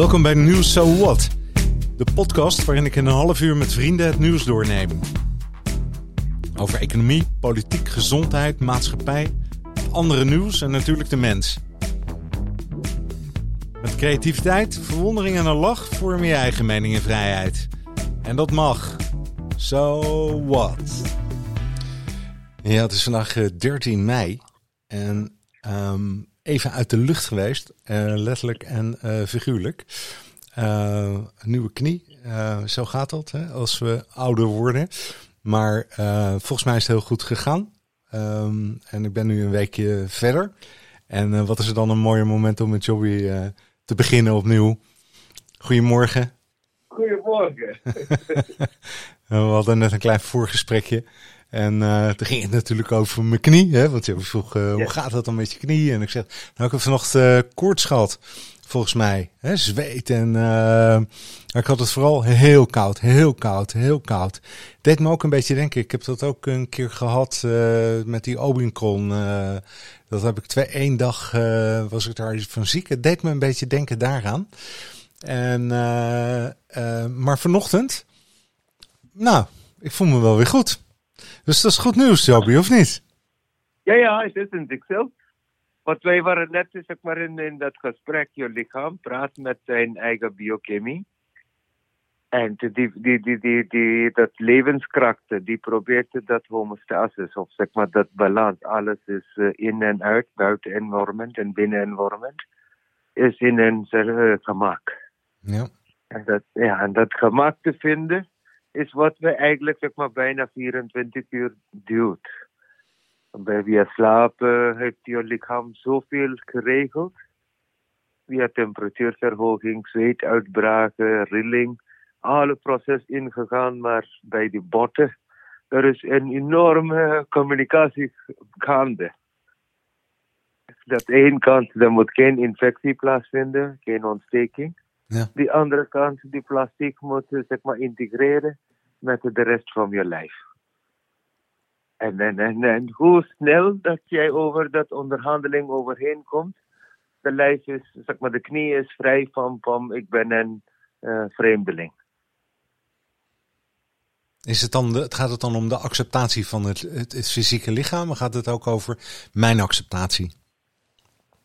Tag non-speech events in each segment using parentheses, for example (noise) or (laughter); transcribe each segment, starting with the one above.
Welkom bij Nieuws So What, de podcast waarin ik in een half uur met vrienden het nieuws doorneem. Over economie, politiek, gezondheid, maatschappij, andere nieuws en natuurlijk de mens. Met creativiteit, verwondering en een lach vorm je eigen mening en vrijheid. En dat mag. So what? Ja, het is vandaag 13 mei. En um, even uit de lucht geweest, uh, letterlijk en uh, figuurlijk. Een nieuwe knie, zo gaat dat hè, als we ouder worden. Maar volgens mij is het heel goed gegaan. Um, en ik ben nu een weekje verder. En wat is er dan een mooier moment om met Jobby te beginnen opnieuw? Goedemorgen. Goedemorgen. (laughs) we hadden net een klein voorgesprekje. En uh, toen ging het natuurlijk over mijn knie. Hè? Want je vroeg, uh, hoe gaat het dan met je knie? En ik zeg, nou ik heb vanochtend uh, koorts gehad. Volgens mij. Hè? Zweet en ik had het vooral heel koud. Heel koud. Heel koud. Het deed me ook een beetje denken. Ik heb dat ook een keer gehad met die Omicron. dat heb ik twee, één dag was ik daar van ziek. Het deed me een beetje denken daaraan. En, maar vanochtend, nou, ik voel me wel weer goed. Dus dat is goed nieuws, Jobby, of niet? Ja, ja, het is een zichzelf. Want wij waren net zeg maar, in, in dat gesprek, je lichaam praat met zijn eigen biochemie. En die, die, die, die, die, dat levenskrachten, die probeert dat homostasis, of zeg maar dat balans, alles is uh, in en uit, buiten environment en binnen environment, is in een uh, gemak. Ja. En dat, ja, en dat gemak te vinden, is wat we eigenlijk zeg maar, bijna 24 uur duurt. Via slapen heeft je lichaam zoveel geregeld. Via temperatuurverhoging, zweetuitbraken, rilling. Alle proces ingegaan, maar bij die botten. Er is een enorme communicatie gaande. Dat één kant, er moet geen infectie plaatsvinden, geen ontsteking. Ja. Die andere kant, die plastic moet zeg maar integreren met de rest van je lijf. En, en, en, en hoe snel dat jij over dat onderhandeling overheen komt. De lijf is, zeg maar, de knie is vrij van, van ik ben een uh, vreemdeling. Is het, dan de, gaat het dan om de acceptatie van het, het, het fysieke lichaam? Of gaat het ook over mijn acceptatie?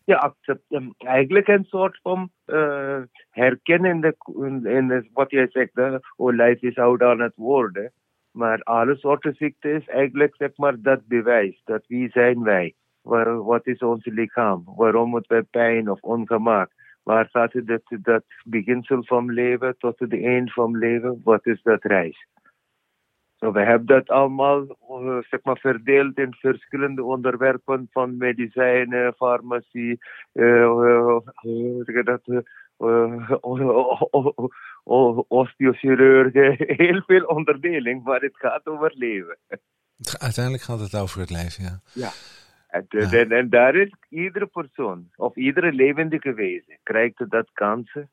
Ja, accept, eigenlijk een soort van uh, herkennen in, in, wat jij zegt, hè, hoe lijf is oud aan het worden. Maar alle soorten ziekte is eigenlijk zeg maar dat bewijs, dat wie zijn wij? Waar, wat is ons lichaam? Waarom moeten wij pijn of ongemak? Waar gaat dat, dat beginsel van leven tot het eind van leven? Wat is dat reis? We hebben dat allemaal uh, zeg maar, verdeeld in verschillende onderwerpen van medicijnen, farmacie, uh, uh, dat, (laughs) osteochirurgen, (laughs) heel veel onderdeling, maar het gaat over leven. Uiteindelijk gaat het over het leven, ja. Ja. En, ja. en, en daar is iedere persoon, of iedere levendige wezen, krijgt dat kansen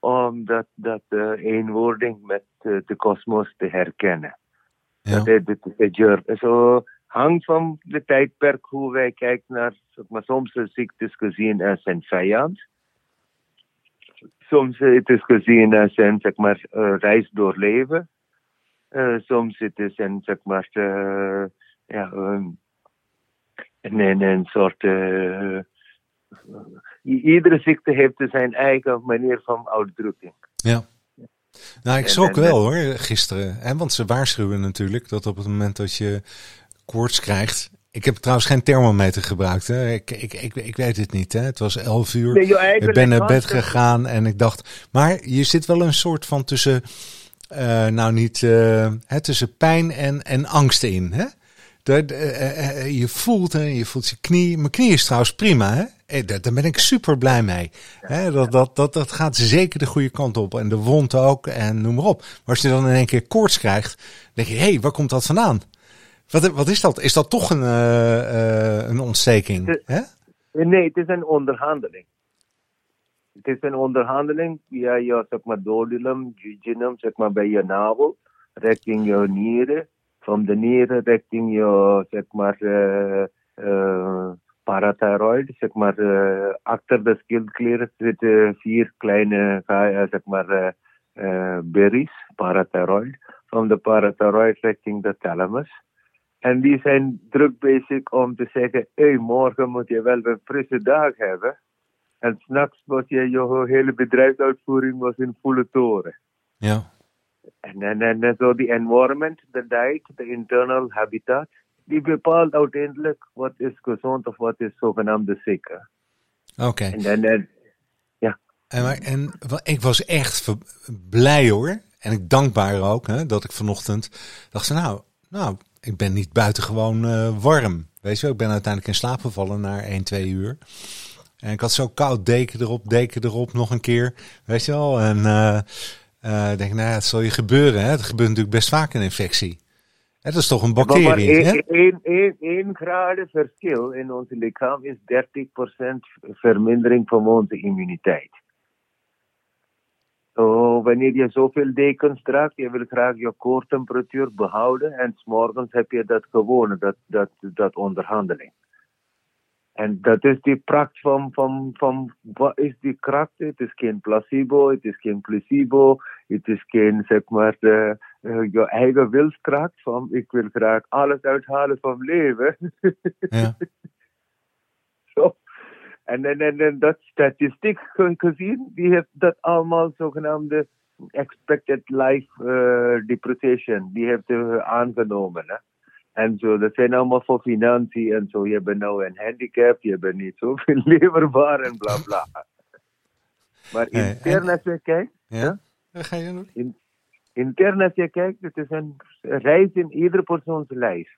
om dat, dat eenwording met de kosmos te herkennen. Ja. Dat is de Zo hangt van de tijdperk hoe wij kijken naar, maar, soms is ziektes gezien als een vijand. Soms het is gezien als een, zeg maar, uh, reis door leven. Uh, soms het is een, zeg maar, uh, ja, um, een, een soort, iedere ziekte heeft zijn eigen manier van uitdrukking. Ja. Nou, ik schrok wel hoor, gisteren. Hè, want ze waarschuwen natuurlijk dat op het moment dat je koorts krijgt. Ik heb trouwens geen thermometer gebruikt. Hè. Ik, ik, ik, ik weet het niet. Hè. Het was elf uur. Ik ben naar bed gegaan en ik dacht. Maar je zit wel een soort van tussen. Uh, nou, niet. Uh, hè, tussen pijn en, en angst in. Hè? De, uh, je voelt en je voelt je knie. Mijn knie is trouwens prima. Hè? Daar, ben ik super blij mee. Dat, dat, dat, dat gaat zeker de goede kant op. En de wond ook en noem maar op. Maar als je dan in één keer koorts krijgt, denk je, hé, hey, waar komt dat vandaan? Wat, wat is dat? Is dat toch een, uh, een ontsteking? Hè? Nee, het is een onderhandeling. Het is een onderhandeling via je zeg maar, dodilum, jejunum, zeg maar, bij je navel, richting je nieren. Van de nieren richting je, zeg maar, uh, uh, parathyroid, zeg maar, uh, achter de schildklier zitten vier kleine, uh, zeg maar, uh, berries, parathyroid, van de parathyroid richting de thalamus. En die zijn druk bezig om te zeggen, hey, morgen moet je wel een frisse dag hebben. En s'nachts was je, je hele bedrijfsuitvoering was in volle toren. Ja. En, en, en zo die environment, de diet, de internal habitat, die bepaalt uiteindelijk wat is gezond of wat is zogenaamde ziek. Oké. En, en, en, ja. En, ik was echt blij hoor. En ik dankbaar ook hè, dat ik vanochtend dacht, nou, nou, ik ben niet buitengewoon uh, warm. Weet je, ik ben uiteindelijk in slaap gevallen na 1, 2 uur. En ik had zo koud, deken erop, deken erop, nog een keer. Weet je wel? En uh, uh, denk, nou ja, het zal je gebeuren. Hè? Het gebeurt natuurlijk best vaak een infectie. Het is toch een bacterie. Maar 1, 1, 1 graden verschil in ons lichaam is 30% vermindering van onze immuniteit. So, wanneer je zoveel dekens draagt, je wil graag je koortemperatuur behouden en s'morgens heb je dat gewone, dat, dat, dat onderhandeling. En dat is die pracht van, van, van wat is die kracht? Het is geen placebo, het is geen placebo, het is geen, zeg maar, je eigen wilskracht van ik wil graag alles uithalen van leven. Ja. (laughs) so, en, en, en, en dat statistiek gezien, die heeft dat allemaal zogenaamde expected life uh, depreciation, die heeft uh, aangenomen. Hè? En zo, dat zijn allemaal voor financiën en zo. Je bent nou een handicap, je bent niet zoveel (laughs) leverbaar en bla bla. Maar intern als je kijkt, ja? ja? ga je doen? In, intern als je kijkt, het is een reis in ieder persoons lijf.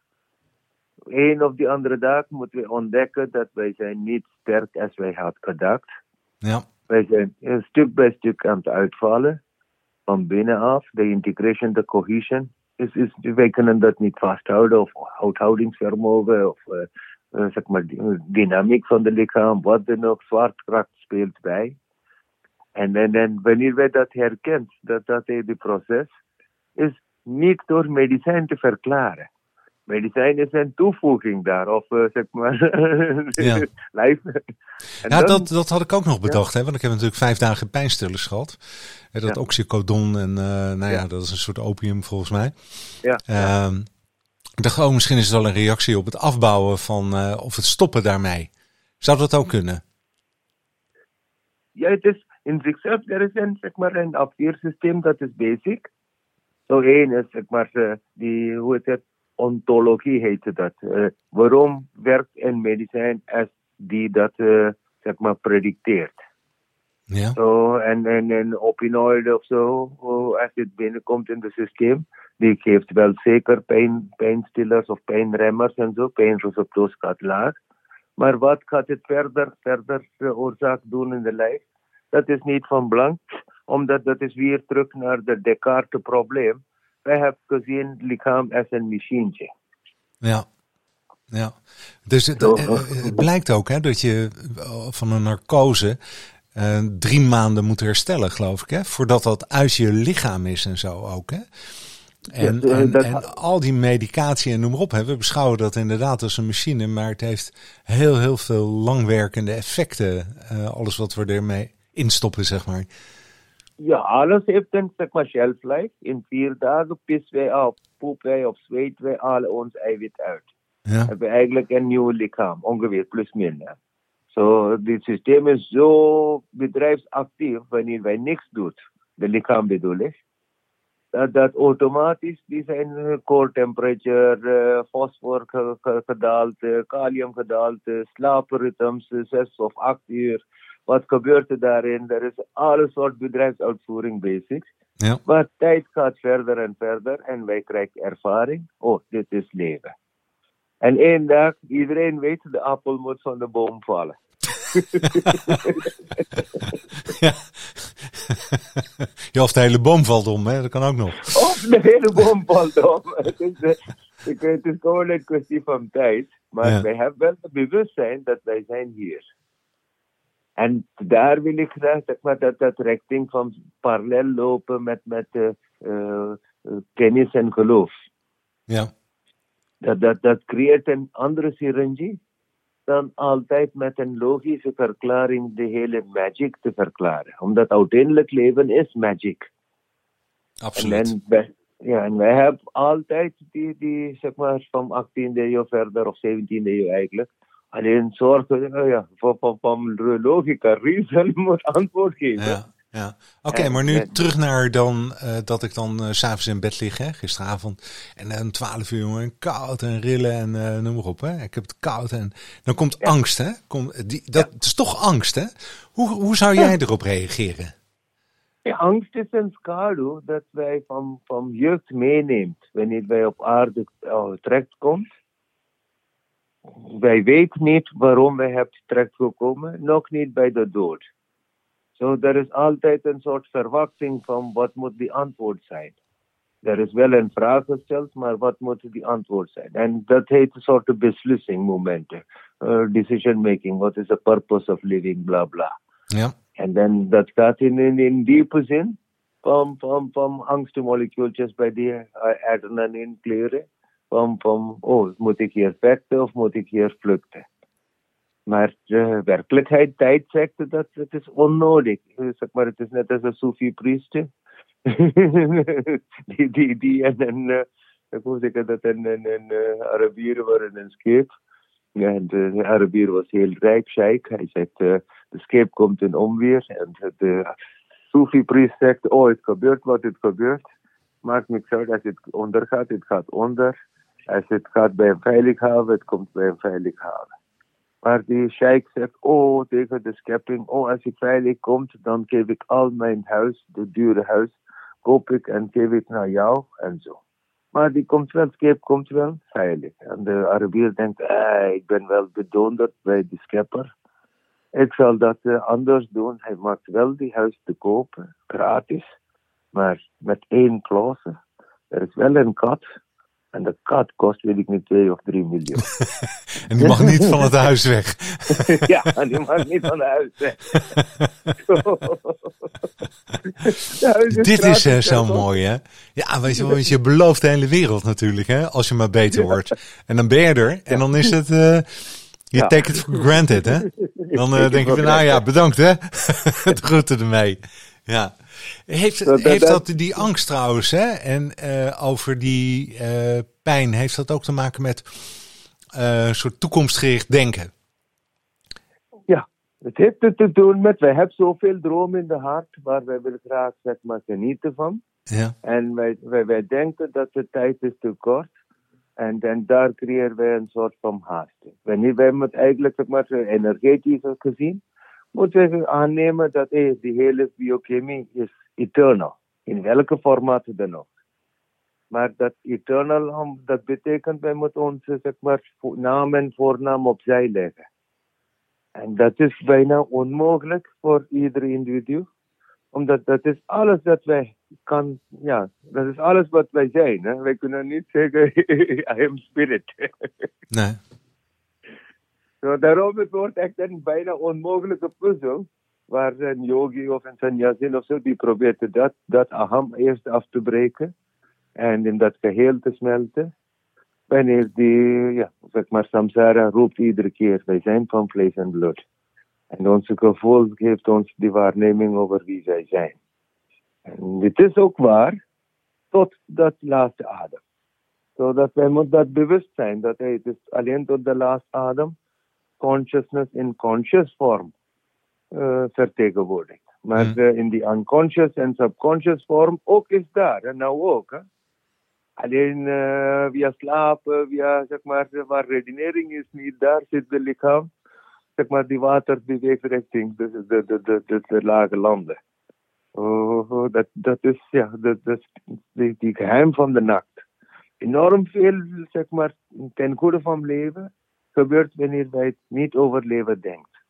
Een of die andere dag moeten we ontdekken dat wij zijn niet sterk als wij hadden gedacht. Ja. Wij zijn stuk bij stuk aan het uitvallen. Van binnenaf, de integration, de cohesion is, is, wij kunnen dat niet vasthouden of houthoudingsvermogen of uh, uh, zeg maar, dynamiek van de lichaam, wat dan ook, zwaartekracht speelt bij. En, en, en wanneer wij dat herkent, dat dat hele proces is niet door medicijn te verklaren. Medicijn is een toevoeging daar, of uh, zeg maar, (laughs) ja. lijf. En ja, dan, dat, dat had ik ook nog bedacht, ja. hè, want ik heb natuurlijk vijf dagen pijnstillers gehad. En dat ja. oxycodon en, uh, nou ja. dat is een soort opium volgens mij. Ja. Uh, ik dacht, oh, misschien is het wel een reactie op het afbouwen van, uh, of het stoppen daarmee. Zou dat ook kunnen? Ja, het is in zichzelf, er is een, zeg maar, een afweersysteem dat is basic. Zo één is, zeg maar, die, hoe het, het ontologie heette dat. Uh, waarom werkt een medicijn als die dat uh, zeg maar predicteert? Ja. So, en, en, en opioïden of zo, als het binnenkomt in het systeem, die geeft wel zeker pijn, pijnstillers of pijnremmers en zo, pijnreceptors gaat laag. Maar wat gaat het verder, verder oorzaak doen in de lijf? Dat is niet van belang, omdat dat is weer terug naar de Descartes probleem wij hebben gezien het lichaam als een machientje. Ja. Ja, dus het, het, blijkt ook hè, dat je van een narcose uh, drie maanden moet herstellen, geloof ik, hè, voordat dat uit je lichaam is en zo ook. Hè? En, ja, en, en, al die medicatie en noem maar op, hè, we beschouwen dat inderdaad als een machine, maar het heeft heel, heel veel langwerkende effecten, uh, alles wat we ermee instoppen, zeg maar. Ja, alles heeft een zeg maar, shelf life. In vier dagen pissen wij op, poep wij of zweet wij alle ons eiwit uit. Ja. Hebben we eigenlijk een nieuw lichaam, ongeveer plus minder. Zo, so, dit systeem is zo bedrijfsactief wanneer wij niks doen. De lichaam bedoel ik. Dat, dat automatisch, die zijn core temperature, uh, fosforgedalte, kaliumgedalte, slaapritmes, zes of acht uur wat gebeurt er daarin? Er is alle soort bedrijfsuitvoering basics. Ja. Maar tijd gaat verder en verder en wij krijgen ervaring. Oh, dit is leven. En één dag, iedereen weet, de appel moet van de boom vallen. (laughs) ja. ja, of de hele boom valt om, hè? dat kan ook nog. Of de hele boom valt om. het, is, het is gewoon een kwestie van tijd. Maar ja. wij hebben wel het bewustzijn dat wij zijn hier. En daar wil ik graag zeg maar, dat, dat richting van parallel lopen met, met uh, kennis en geloof. Ja. Dat, dat, dat creëert een andere synergie. dan altijd met een logische verklaring de hele magic te verklaren. Omdat uiteindelijk leven is magic. Absoluut. En, wij, ja, en wij hebben altijd die, die, zeg maar, van 18e eeuw verder, of 17e eeuw eigenlijk, alleen zorgen oh ja, van logica, reason (laughs) moet antwoord geven. Ja. Ja, oké, maar nu terug naar dan uh, dat ik dan uh, s'avonds in bed lig, hè, gisteravond. En om 12 uur, jongen, koud en rillen en uh, noem maar op. Hè. Ik heb het koud en dan komt ja. angst, hè? Kom, die, dat ja. is toch angst, hè? Hoe, hoe zou jij erop reageren? Ja, angst is een schaduw dat wij van, van jeugd meeneemt wanneer wij op aarde komt. Wij weten niet waarom wij hebben terechtgekomen, nog niet bij de dood. Zo, er is altijd een soort verwachting van wat moet die antwoord zijn. Er is wel een vraag gesteld, maar wat moet die antwoord zijn? En dat heet een soort beslissingmomenten. Uh, decision making, what is the purpose of living, bla bla. Ja. En dan dat gaat in, in, in diepe zin van, van, van angstmolecuultjes bij die uh, adrenaline kleren. Oh, moet ik hier vechten of moet ik hier vluchten? Maar de werkelijkheid tijd zegt dat het is onnodig. Zeg maar, het is net als een Sufi-priest. (laughs) die, die, die en een, ik moet zeggen dat een, een, een Arabier waren in een schip. En de Arabier was heel rijk, sheik. Hij zegt, de schip komt in onweer. En de Sufi-priest zegt, oh, het gebeurt wat het gebeurt. Maakt niks uit, als het ondergaat, het gaat onder. Als het gaat bij een veilig haven, het komt bij een veilig haven. Maar die sheik zegt, oh, tegen de schepping, oh, als je veilig komt, dan geef ik al mijn huis, de dure huis, koop ik en geef ik naar jou en zo. Maar die komt wel, het schip komt wel veilig. En de Arabier denkt, eh, ik ben wel bedonderd bij de schepper. Ik zal dat uh, anders doen. Hij maakt wel die huis te kopen, gratis, maar met één clause. Er is wel een kat en de kat kost, weet ik niet, 2 of 3 miljoen. (laughs) en die mag niet van het huis weg. (laughs) ja, die mag niet van het huis weg. (laughs) Dit is uh, zo mooi, hè? Ja, weet je, want je belooft de hele wereld natuurlijk, hè? Als je maar beter wordt. En dan ben je er. En dan is het... Uh, je ja. take it for granted, hè? Dan uh, denk je van, nou ja, bedankt, hè? de groeten ermee. Ja. Heeft, dat, heeft dat, die angst trouwens, hè? En uh, over die uh, pijn, heeft dat ook te maken met uh, een soort toekomstgericht denken? Ja, het heeft het te doen met, wij hebben zoveel dromen in de hart, waar wij willen graag zeg maar, genieten van. Ja. En wij, wij, wij denken dat de tijd is te kort. En dan daar creëren wij een soort van haast. Wanneer wij met eigenlijk, zeg maar, energetisch gezien, moeten we aannemen dat hey, die hele biochemie is eternal. In welke formaat dan ook. Maar dat eternal, dat betekent wij moeten onze zeg maar, naam en voornaam opzij leggen. En dat is bijna onmogelijk voor ieder individu. Omdat dat is alles dat wij kan, ja, dat is alles wat wij zijn. Hè? Wij kunnen niet zeggen, (laughs) I am spirit. nee. So, daarom het wordt echt een bijna onmogelijke puzzel. Waar een yogi of een sannyasin of zo, die probeert dat, dat aham eerst af te breken. En in dat geheel te smelten. Wanneer die, ja, zeg maar, samsara roept iedere keer, wij zijn van vlees en bloed. En onze gevoel geeft ons die waarneming over wie wij zijn. En dit is ook waar, tot dat laatste adem. Zodat wij moeten dat bewust zijn, dat hey, het is alleen tot de laatste adem consciousness in conscious vorm uh, vertegenwoordigt. Maar mm. uh, in die unconscious en subconscious vorm ook is daar. En nou ook. Hè? Alleen uh, via slapen, via zeg maar, waar redenering is niet, daar zit de lichaam. Zeg maar, die water beweegt richting de, de, de, de, de, de lage landen. Oh, dat, dat is ja, dat, dat, die, die geheim van de nacht. Enorm veel, zeg maar, ten goede van leven gebeurt wanneer wij niet over leven denkt.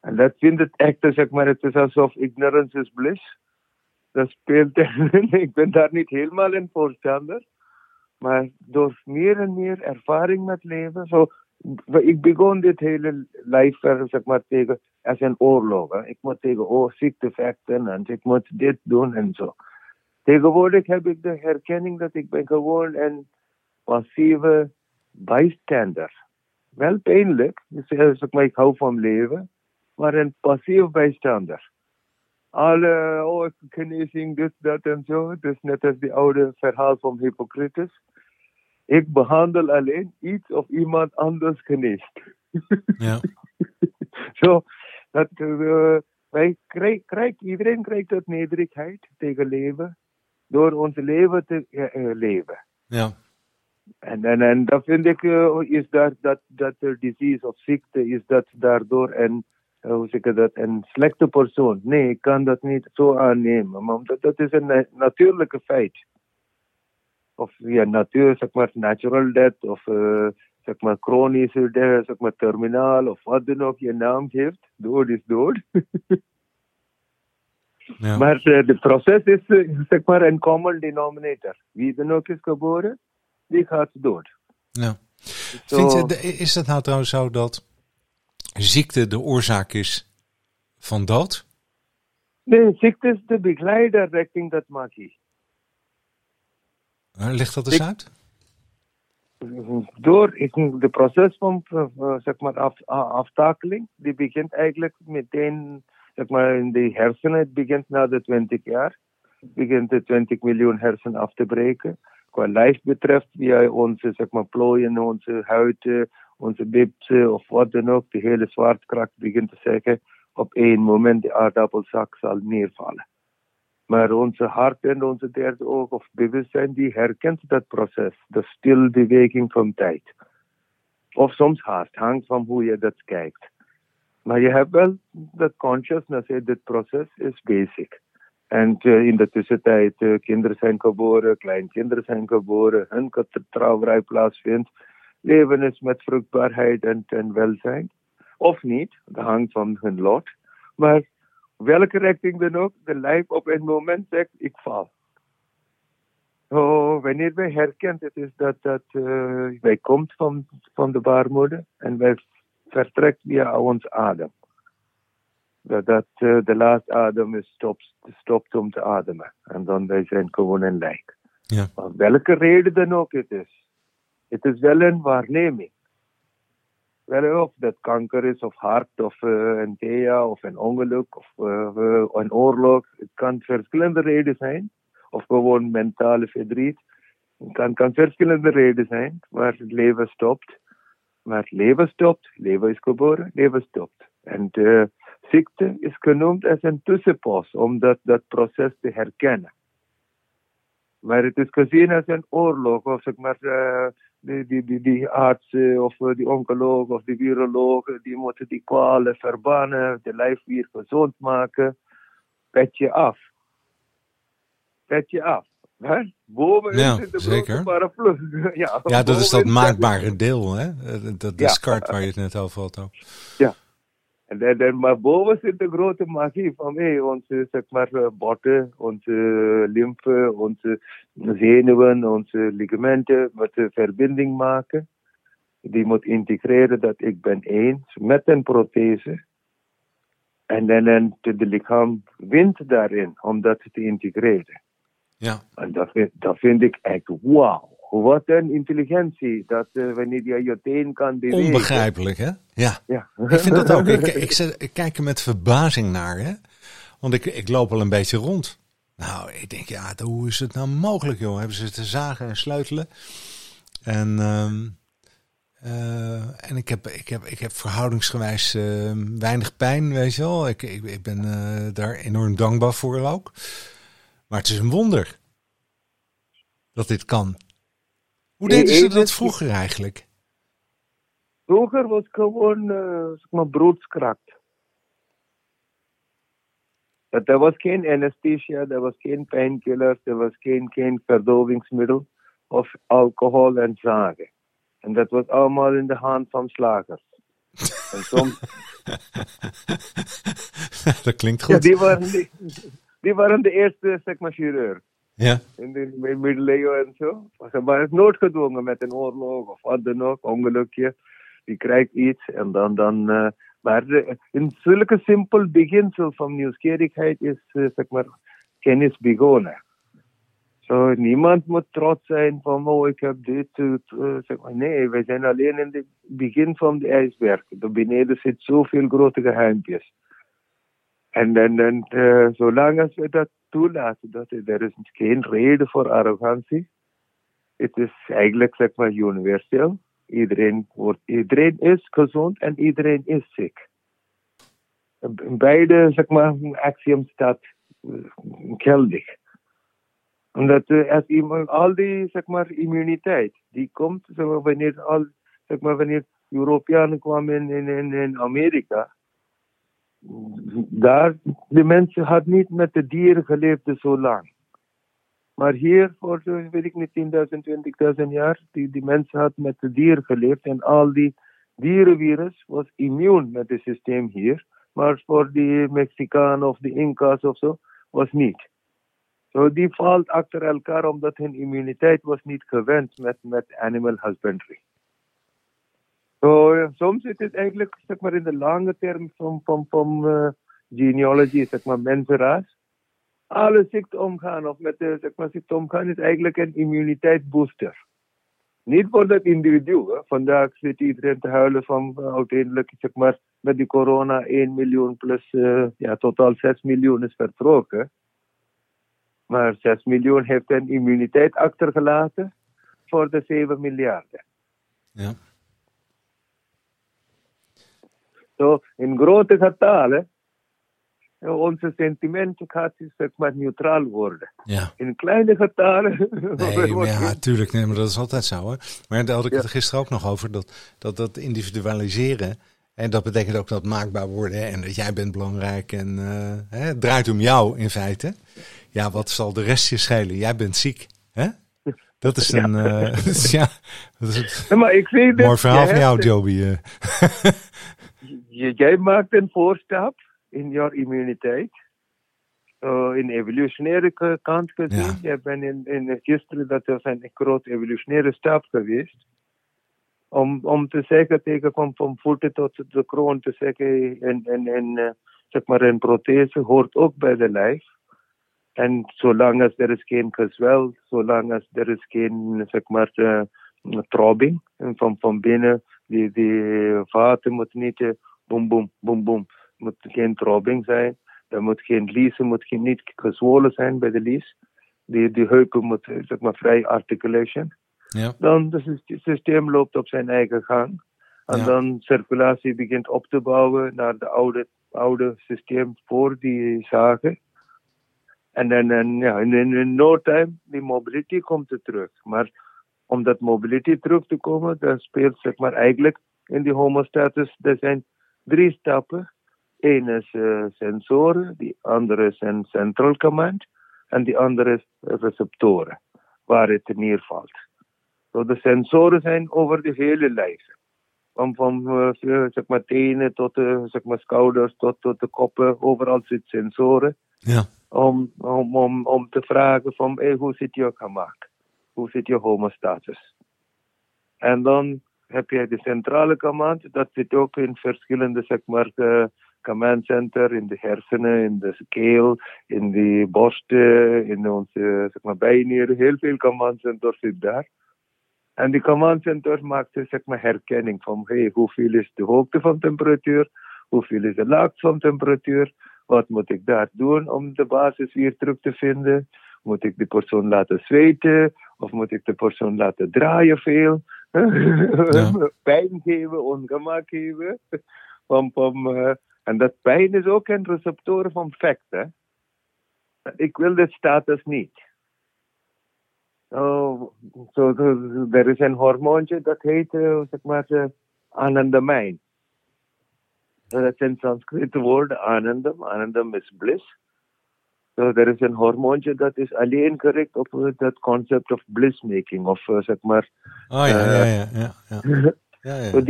En dat vindt het echt, zeg maar, het is alsof ignorance is bliss. Dat speelt, (laughs) ik ben daar niet helemaal in voorstander. Maar door meer en meer ervaring met leven, zo, ik begon dit hele leven, zeg maar, tegen, als een oorlog. Hè. Ik moet tegen oh, en ik moet dit doen en zo. Tegenwoordig heb ik de herkenning dat ik ben gewoon een passieve bystander. Wel pijnlijk. Zegt, zeg maar, ik hou van leven. Maar een passief bijstander. Alle, oh, genezing, dit, dat en zo. Dus net als die oude verhaal van Hippocrates. Ik behandel alleen iets of iemand anders geneest. (laughs) Ja. Zo, dat, uh, wij krijg, krijg, iedereen krijgt dat nederigheid tegen leven. Door ons leven te uh, leven. Ja. En, en, en dat vind ik, uh, is dat, dat, dat er disease of ziekte, is dat daardoor een, hoe zeg ik dat, een slechte persoon. Nee, ik kan dat niet zo aannemen. Maar dat, dat is een natuurlijke feit. Of ja, natuur, zeg maar, natural death, of uh, zeg maar, chronische death, zeg maar, terminaal, of wat dan ook je naam geeft. Dood is dood. ja. (laughs) Maar uh, de proces is, uh, zeg maar, een common denominator. Wie dan ook is geboren, die gaat dood. Ja. Vind je, is het nou trouwens zo dat ziekte de oorzaak is van dood? Nee, ziekte is de begeleider richting dat magie. Ligt dat eens uit? Door de proces van uh, zeg maar af, aftakeling, die begint eigenlijk meteen zeg maar, in de hersenen. Het begint na de 20 jaar. Begint de 20 miljoen hersenen af te breken. Qua lijf betreft, via onze zeg maar, plooien, onze huid, onze bibsen of wat dan ook. De hele zwaartekracht begint te zeggen, op één moment de aardappelzak zal neervallen. Maar onze hart en onze derde oog of bewustzijn, die herkent dat proces, de stilbeweging van tijd. Of soms haast, hangt van hoe je dat kijkt. Maar je hebt wel dat consciousness, dit proces is basic. En uh, in de tussentijd, uh, kinderen zijn geboren, kleinkinderen zijn geboren, hun trouwerij plaatsvindt. Leven is met vruchtbaarheid en, en welzijn. Of niet, dat hangt van hun lot. Maar welke richting dan ook, de lijf op een moment zegt, ik val. Oh, wanneer wij herkent het is dat, dat uh, wij komt van, van de baarmoeder en wij vertrekt via ons adem. Dat, uh, de laatste adem is stopt, stopt om te ademen. En dan wij zijn gewoon een lijk. Ja. Maar welke reden dan ook het is. Het is wel een waarneming. Wel of dat kanker is, of hart, of uh, een TEA, of een ongeluk, of uh, een oorlog. Het kan verschillende redenen zijn. Of gewoon mentale verdriet. Het kan, kan verschillende redenen zijn, maar het leven stopt. Maar het leven stopt, leven is geboren, leven stopt. En de ziekte is genoemd als een tussenpost om dat, dat proces te herkennen. Maar het is gezien als een oorlog, of zeg maar, uh, die, die, die, die arts of die oncoloog of die viroloog, die moeten die kwalen verbannen, de lijf weer gezond maken. Petje af. Petje af. Hè? Boven ja, is de zeker. paraplu. (laughs) ja, Ja, dat is dat maakbare deel, hè? Dat Ja. discard waar je het net over had ook. En dan, dan, maar boven zit de grote magie van hey, onze zeg maar, eh, botten, onze lymfe, onze zenuwen, onze ligamenten, met de verbinding maken. Die moet integreren dat ik ben één met een prothese. En dan en de lichaam wint daarin om dat te integreren. Ja, En dat vind, dat vind ik echt wauw. Wat een intelligentie. Dat eh, wanneer je je teen kan bewegen. onbegrijpelijk, hè? Ja. Ja. Ik vind dat ook. Ik, (laughs) ik, zet- ik kijk er met verbazing naar, hè? Want ik, ik loop al een beetje rond. Nou, ik denk, ja, hoe is het nou mogelijk, joh? Hebben ze te zagen en sleutelen? En, ehm, eh, en ik, heb, ik, heb, ik heb verhoudingsgewijs eh, weinig pijn, weet je wel. Ik, ik, ik ben eh, daar enorm dankbaar voor ook. Maar het is een wonder dat dit kan. Hoe deden ze dat vroeger eigenlijk? Vroeger was gewoon uh, zeg maar. Dat Er was geen anesthesia, er was geen painkillers, er was geen, geen verdovingsmiddel of alcohol en zagen. En dat was allemaal in de hand van slagers. en soms, (laughs) dat klinkt ja, goed. die, waren die, die waren de eerste zeg maar, chirurg. Ja, in de middeleeuwen en zo. Maar het is noodgedwongen met een oorlog of wat dan ook, ongelukje. Die krijgt iets en dan. dan uh, maar in zulke simpel beginsel van nieuwsgierigheid is, uh, zeg maar, kennis begonnen. Zo, niemand moet trots zijn van, oh, ik heb dit. Uh, zeg maar, nee, we zijn alleen in het begin van de ijsberg. Daar beneden zit zoveel grote geheimpjes. En, en, en zolang als we dat toelaten, dat er is geen reden voor arrogantie. Het is eigenlijk, zeg maar, universeel. Iedereen, wordt, iedereen is gezond en iedereen is ziek. Beide, zeg maar, axiom staat geldig omdat uh, als iemand, al die zeg maar, immuniteit, die komt zeg wanneer, al, zeg maar, wanneer Europeanen kwamen in, in, in Amerika. Daar, de mensen hadden niet met de dieren geleefd zo lang. Maar hier, voor weet ik niet, 10.000, 20.000 jaar, die, die mensen hadden met de dieren geleefd. En al die dierenvirus was immuun met het systeem hier. Maar voor die Mexicanen of de Inca's of zo, was niet. So die valt achter elkaar omdat hun immuniteit was niet gewend met, met animal husbandry. So, soms is het eigenlijk zeg maar, in de lange term van, van, van uh, genealogy, zeg maar, mensenraas. Alle ziekte omgaan of met de zeg maar, ziekte omgaan is eigenlijk een immuniteitsbooster. Niet voor dat individu. Vandaag zit iedereen te huilen van uh, uiteindelijk zeg maar, met die corona 1 miljoen plus ja, totaal 6 miljoen is vertrokken. Maar 6 miljoen heeft een immuniteit achtergelaten voor de 7 miljard. Ja. Zo, in grote getalen, onze sentimenten gaat zeg maar neutraal worden. Ja. In kleine getalen. (laughs) Nee, maar ja, natuurlijk. Nee, maar dat is altijd zo hoor. Maar daar had ik het gisteren ook nog over. Dat, dat, dat individualiseren. En dat betekent ook dat maakbaar worden. En dat jij bent belangrijk. En uh, hè, het draait om jou in feite. Ja, wat zal de rest je schelen? Jij bent ziek. Hè? Dat is een. Ja, uh, dus ja dat is ja, maar ik zie mooi verhaal van jou, Joby. (laughs) Uh. jij maakt een voorstap in jouw immuniteit. Uh, in evolutionaire kant gezien. Ja. Je bent in, in gisteren dat er een grote evolutionaire stap geweest. Om, om te zeggen tegen van, van voeten tot de kroon te zeggen en, en, en zeg maar een prothese hoort ook bij de lijf. En zolang als er is geen gezwel, zolang als er is geen, zeg maar, uh, throbbing van, van binnen, die, die vaten moet niet uh, boem, boem, boem, boem. moet geen throbbing zijn. Er moet geen liezen, moet geen, niet gezwollen zijn bij de lies. Die, die heupen moet, zeg maar, vrij articulation. Ja. Dan het systeem loopt op zijn eigen gang. En ja. dan circulatie begint op te bouwen naar het oude, oude systeem voor die zagen. En dan in, in no time, die mobility komt er terug. Maar om dat mobility terug te komen, dan speelt zeg maar eigenlijk in die homostatus, er zijn drie stappen. Eén is uh, sensoren, die andere is een central command en die andere is receptoren, waar het neervalt. So de sensoren zijn over de hele lijf. Van, van uh, zeg maar tenen tot zeg maar schouders tot, tot de koppen, overal zitten sensoren. Om, om, om, om te vragen van hey, hoe zit je gemak? Hoe zit je homostatus? En dan heb je de centrale command, dat zit ook in verschillende zeg maar, command center, in de hersenen, in de keel, in de borst, in onze zeg maar, bijnieren, heel veel command center zit daar. En die command center maakt zeg maar, herkenning van hey, hoeveel is de hoogte van temperatuur, hoeveel is de laagte van temperatuur, wat moet ik daar doen om de basis weer terug te vinden? Moet ik de persoon laten zweten? Of moet ik de persoon laten draaien veel? Ja. (laughs) pijn geven, ongemak geven. Pom, pom, uh, en dat pijn is ook een receptor van fact. Hè? Ik wil de status niet. Oh, so, er is een hormoontje dat heet, uh, zeg maar, uh, anandamijn. That's in Sanskrit word Anandam. Anandam is bliss. So there is een hormoontje dat is alleen correct op dat concept of bliss making. Of uh, maar. Oh ja, uh, ja, ja. ja, ja. ja, ja. so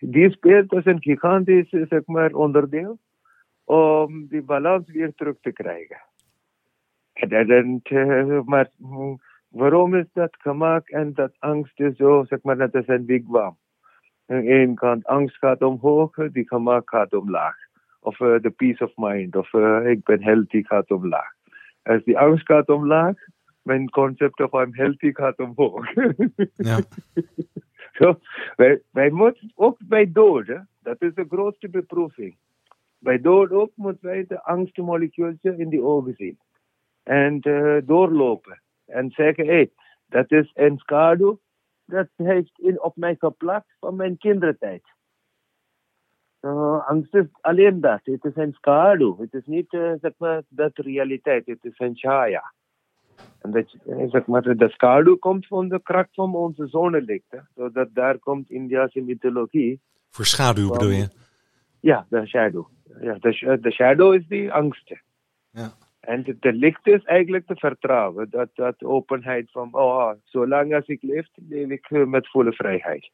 die speelt als een gigantisch zeg maar, onderdeel om die balans weer terug te krijgen. En, en, uh, maar waarom is dat gemak en dat angst is zo, zeg maar, dat is een wigwam. Aan de ene kant angst gaat omhoog, die gemak gaat omlaag. Of uh, de peace of mind, of uh, ik ben healthy gaat omlaag. Als die angst gaat omlaag, mijn concept of I'm healthy gaat omhoog. (laughs) Ja. Zo, wij, wij moeten ook bij doden, dat is de grootste beproeving. Bij dood ook moeten wij de angstmolecuultje in die ogen zien. En eh, doorlopen. En zeggen, hé, hey, dat is een schaduw. Dat heeft in, op mij geplakt van mijn kindertijd. Uh, angst is alleen dat. Het is een schaduw. Het is niet uh, zeg maar, dat realiteit. Het is een chaya. En dat, zeg maar, de schaduw komt van de kracht van onze zonnelicht. Zodat daar komt Indiase mythologie. Voor schaduw bedoel je? Ja, de shadow. Ja, de, de shadow is die angst. Ja. En de, de, licht is eigenlijk te vertrouwen. Dat, dat openheid van, oh, zolang als ik leef, leef ik met volle vrijheid.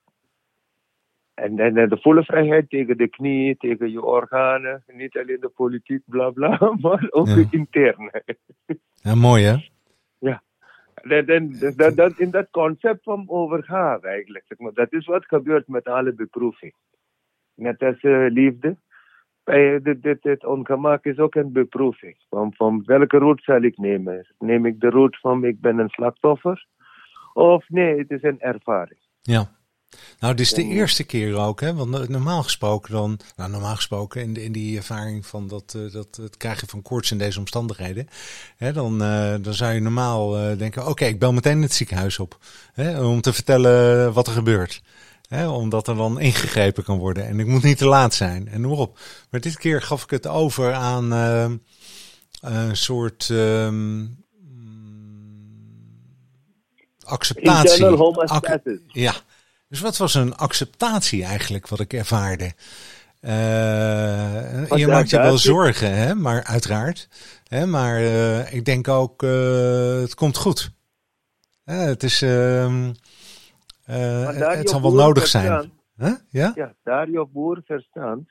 En, en, de volle vrijheid tegen de knie, tegen je organen. Niet alleen de politiek, bla bla, (laughs) maar ook ja. interne. Ja, mooi hè? Ja. Dat, dat, dat, in dat concept van overgaan eigenlijk. Zeg maar, dat is wat gebeurt met alle beproeving. Net als uh, liefde. Bij dit, dit, dit ongemak is ook een beproeving. Van, van welke route zal ik nemen? Neem ik de route van ik ben een slachtoffer? Of nee, het is een ervaring. Ja. Nou, dit is de eerste keer ook, hè? Want normaal gesproken dan, nou, normaal gesproken in, in die ervaring van dat, uh, dat het krijgen van koorts in deze omstandigheden, hè, dan, uh, dan zou je normaal uh, denken: oké, okay, ik bel meteen het ziekenhuis op, hè, om te vertellen wat er gebeurt. Hè, omdat er dan ingegrepen kan worden en ik moet niet te laat zijn en noem maar op. Maar dit keer gaf ik het over aan een soort. acceptatie. Ac ja. Dus wat was een acceptatie eigenlijk wat ik ervaarde? Uh, je maakt je wel zorgen, hè? maar uiteraard. Hè? Maar uh, ik denk ook, uh, het komt goed. het is, uh, het zal wel nodig zijn. Huh? Ja? ja, daar je boer verstand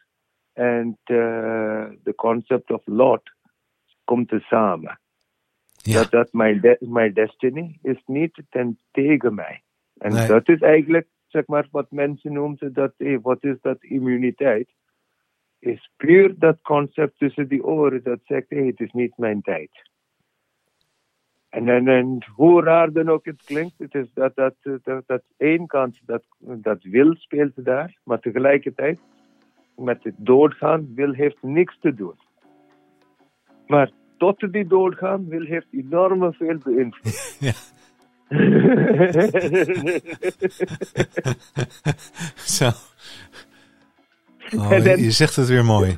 en de concept of lot komt er samen. Ja. Dat, dat mijn, de, mijn destiny is niet ten tegen mij. En nee. dat is eigenlijk zeg maar, wat mensen noemen dat, hey, wat is dat immuniteit? Is puur dat concept tussen die oren dat zegt, hey, het is niet mijn tijd. En, en, en hoe raar dan ook het klinkt, het is dat, dat, dat, dat één kant, dat, dat wil speelt daar, maar tegelijkertijd met het doodgaan, wil heeft niks te doen. Maar tot die doodgaan, wil heeft enorm veel beïnvloed. (laughs) Ja. (laughs) Zo. Oh, je zegt het weer mooi.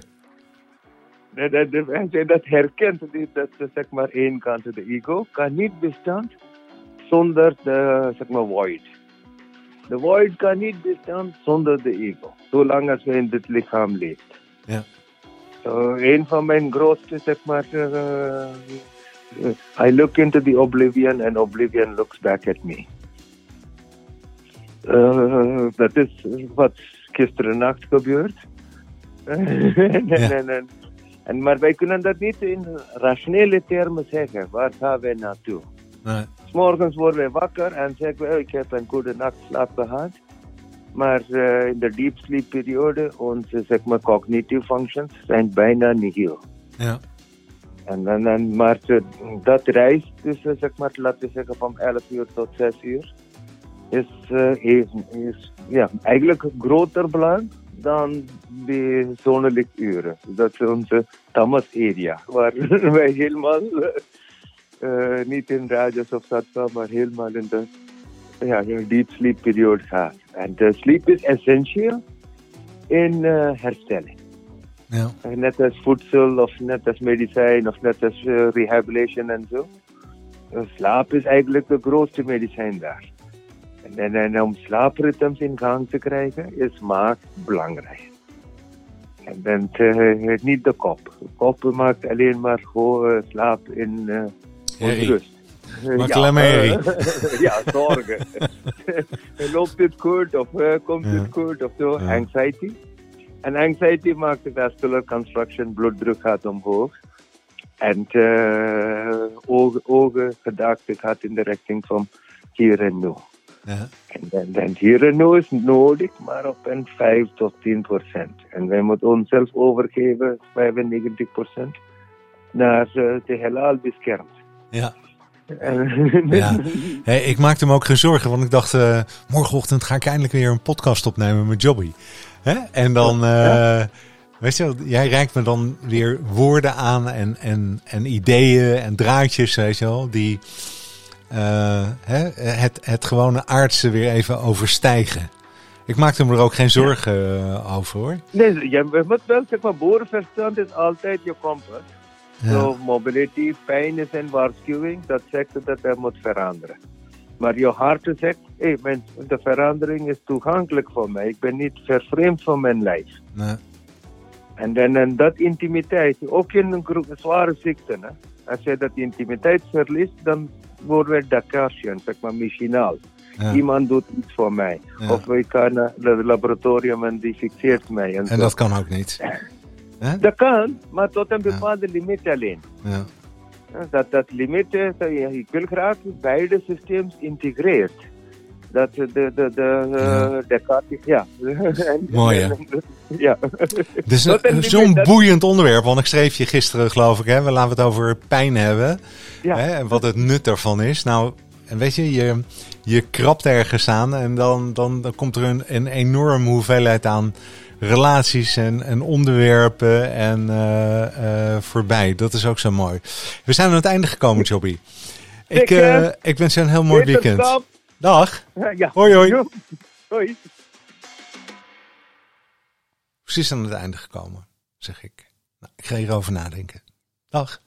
Dat, herkent, dat zeg maar één kant, de ego, kan niet bestaan zonder de zeg maar, void. De void kan niet bestaan zonder de ego, zolang als we in dit lichaam leeft. Ja. So, een van mijn grootste, zeg maar, uh, I look into the oblivion and oblivion looks back at me. Uh, dat is wat gisteren nacht gebeurt. en, Ja. en, en, en, maar wij kunnen dat niet in rationele termen zeggen. Waar gaan wij naartoe? Nee. Morgens worden wij wakker en zeggen we, oh, ik heb een goede nachtslaap gehad. Maar uh, in de deep sleep periode, onze zeg maar, cognitive functions zijn bijna nihil. Ja. En, en, en, maar dat reis tussen, zeg maar, laten we zeggen, van 11 uur tot 6 uur, is, uh, is, is ja, eigenlijk groter belang dan de zonnelichturen. Dat is onze Tamas area, waar (laughs) wij helemaal uh, niet in Rajas of Sattva, maar helemaal in de ja, deep sleep periode gaan. En de sleep is essentieel in herstelling. Ja. Net als voedsel of net als medicijn of net als uh, rehabilitation en zo. Slaap is eigenlijk de grootste medicijn daar. En, en, om slaapritmes in gang te krijgen is maag belangrijk. En dan uh, niet de kop. De kop maakt alleen maar gewoon slaap in uh. Maakt alleen maar herrie. (laughs) ja, zorgen. (laughs) Loopt dit goed of komt Ja. dit goed of zo. Ja. Anxiety. En anxiety maakt de vascular construction, bloeddruk gaat omhoog. En ogen, ogen, gedachten gaat in de richting van hier en nu. Ja. En dan, hier en nu is nodig, maar op een 5 tot 10 procent. En wij moeten onszelf overgeven, 95 procent, naar uh, de heelal beschermd. Ja. Ja. Hey, ik maakte me ook geen zorgen, want ik dacht, uh, morgenochtend ga ik eindelijk weer een podcast opnemen met Jobby. Hè? En dan, uh, weet je wel, jij reikt me dan weer woorden aan en, en, en ideeën en draadjes, weet je wel, die hè, het, het gewone aardse weer even overstijgen. Ik maakte me er ook geen zorgen ja. over hoor. Nee, je moet wel zeg maar, boerenverstand is altijd je kompas. Ja. So, mobility, pijn is een waarschuwing. Dat zegt dat er moet veranderen. Maar je hart zegt, hey, mijn, de verandering is toegankelijk voor mij. Ik ben niet vervreemd van mijn lijf. Nee. En, dan, en dat intimiteit, ook in een zware ziekte. Hè? Als je dat intimiteit verliest, dan worden we Dakarsian, zeg maar, machinaal. Ja. Iemand doet iets voor mij. Ja. Of ik ga naar het laboratorium en die fixeert mij. En, en dat kan ook niet. (laughs) Dat kan, maar tot een bepaalde ja. limiet alleen. Ja. Dat, dat limiet, ik wil graag beide systems integreert. Dat de, de, de, de, de kaart is, ja. (laughs) Mooi hè? (laughs) ja. Dus zo'n boeiend onderwerp, want ik schreef je gisteren geloof ik, hè, we laten het over pijn hebben. Ja. Hè, en wat het nut daarvan is. Nou, en weet je, je, je krabt ergens aan en dan, dan, dan komt er een, een enorme hoeveelheid aan relaties en, en onderwerpen en uh, uh, voorbij. Dat is ook zo mooi. We zijn aan het einde gekomen, Jobby. Ik, uh, ik wens je een heel mooi weekend. Dag. Ja. Hoi, hoi. (laughs) Hoi. Precies aan het einde gekomen, zeg ik. Nou, ik ga hierover nadenken. Dag.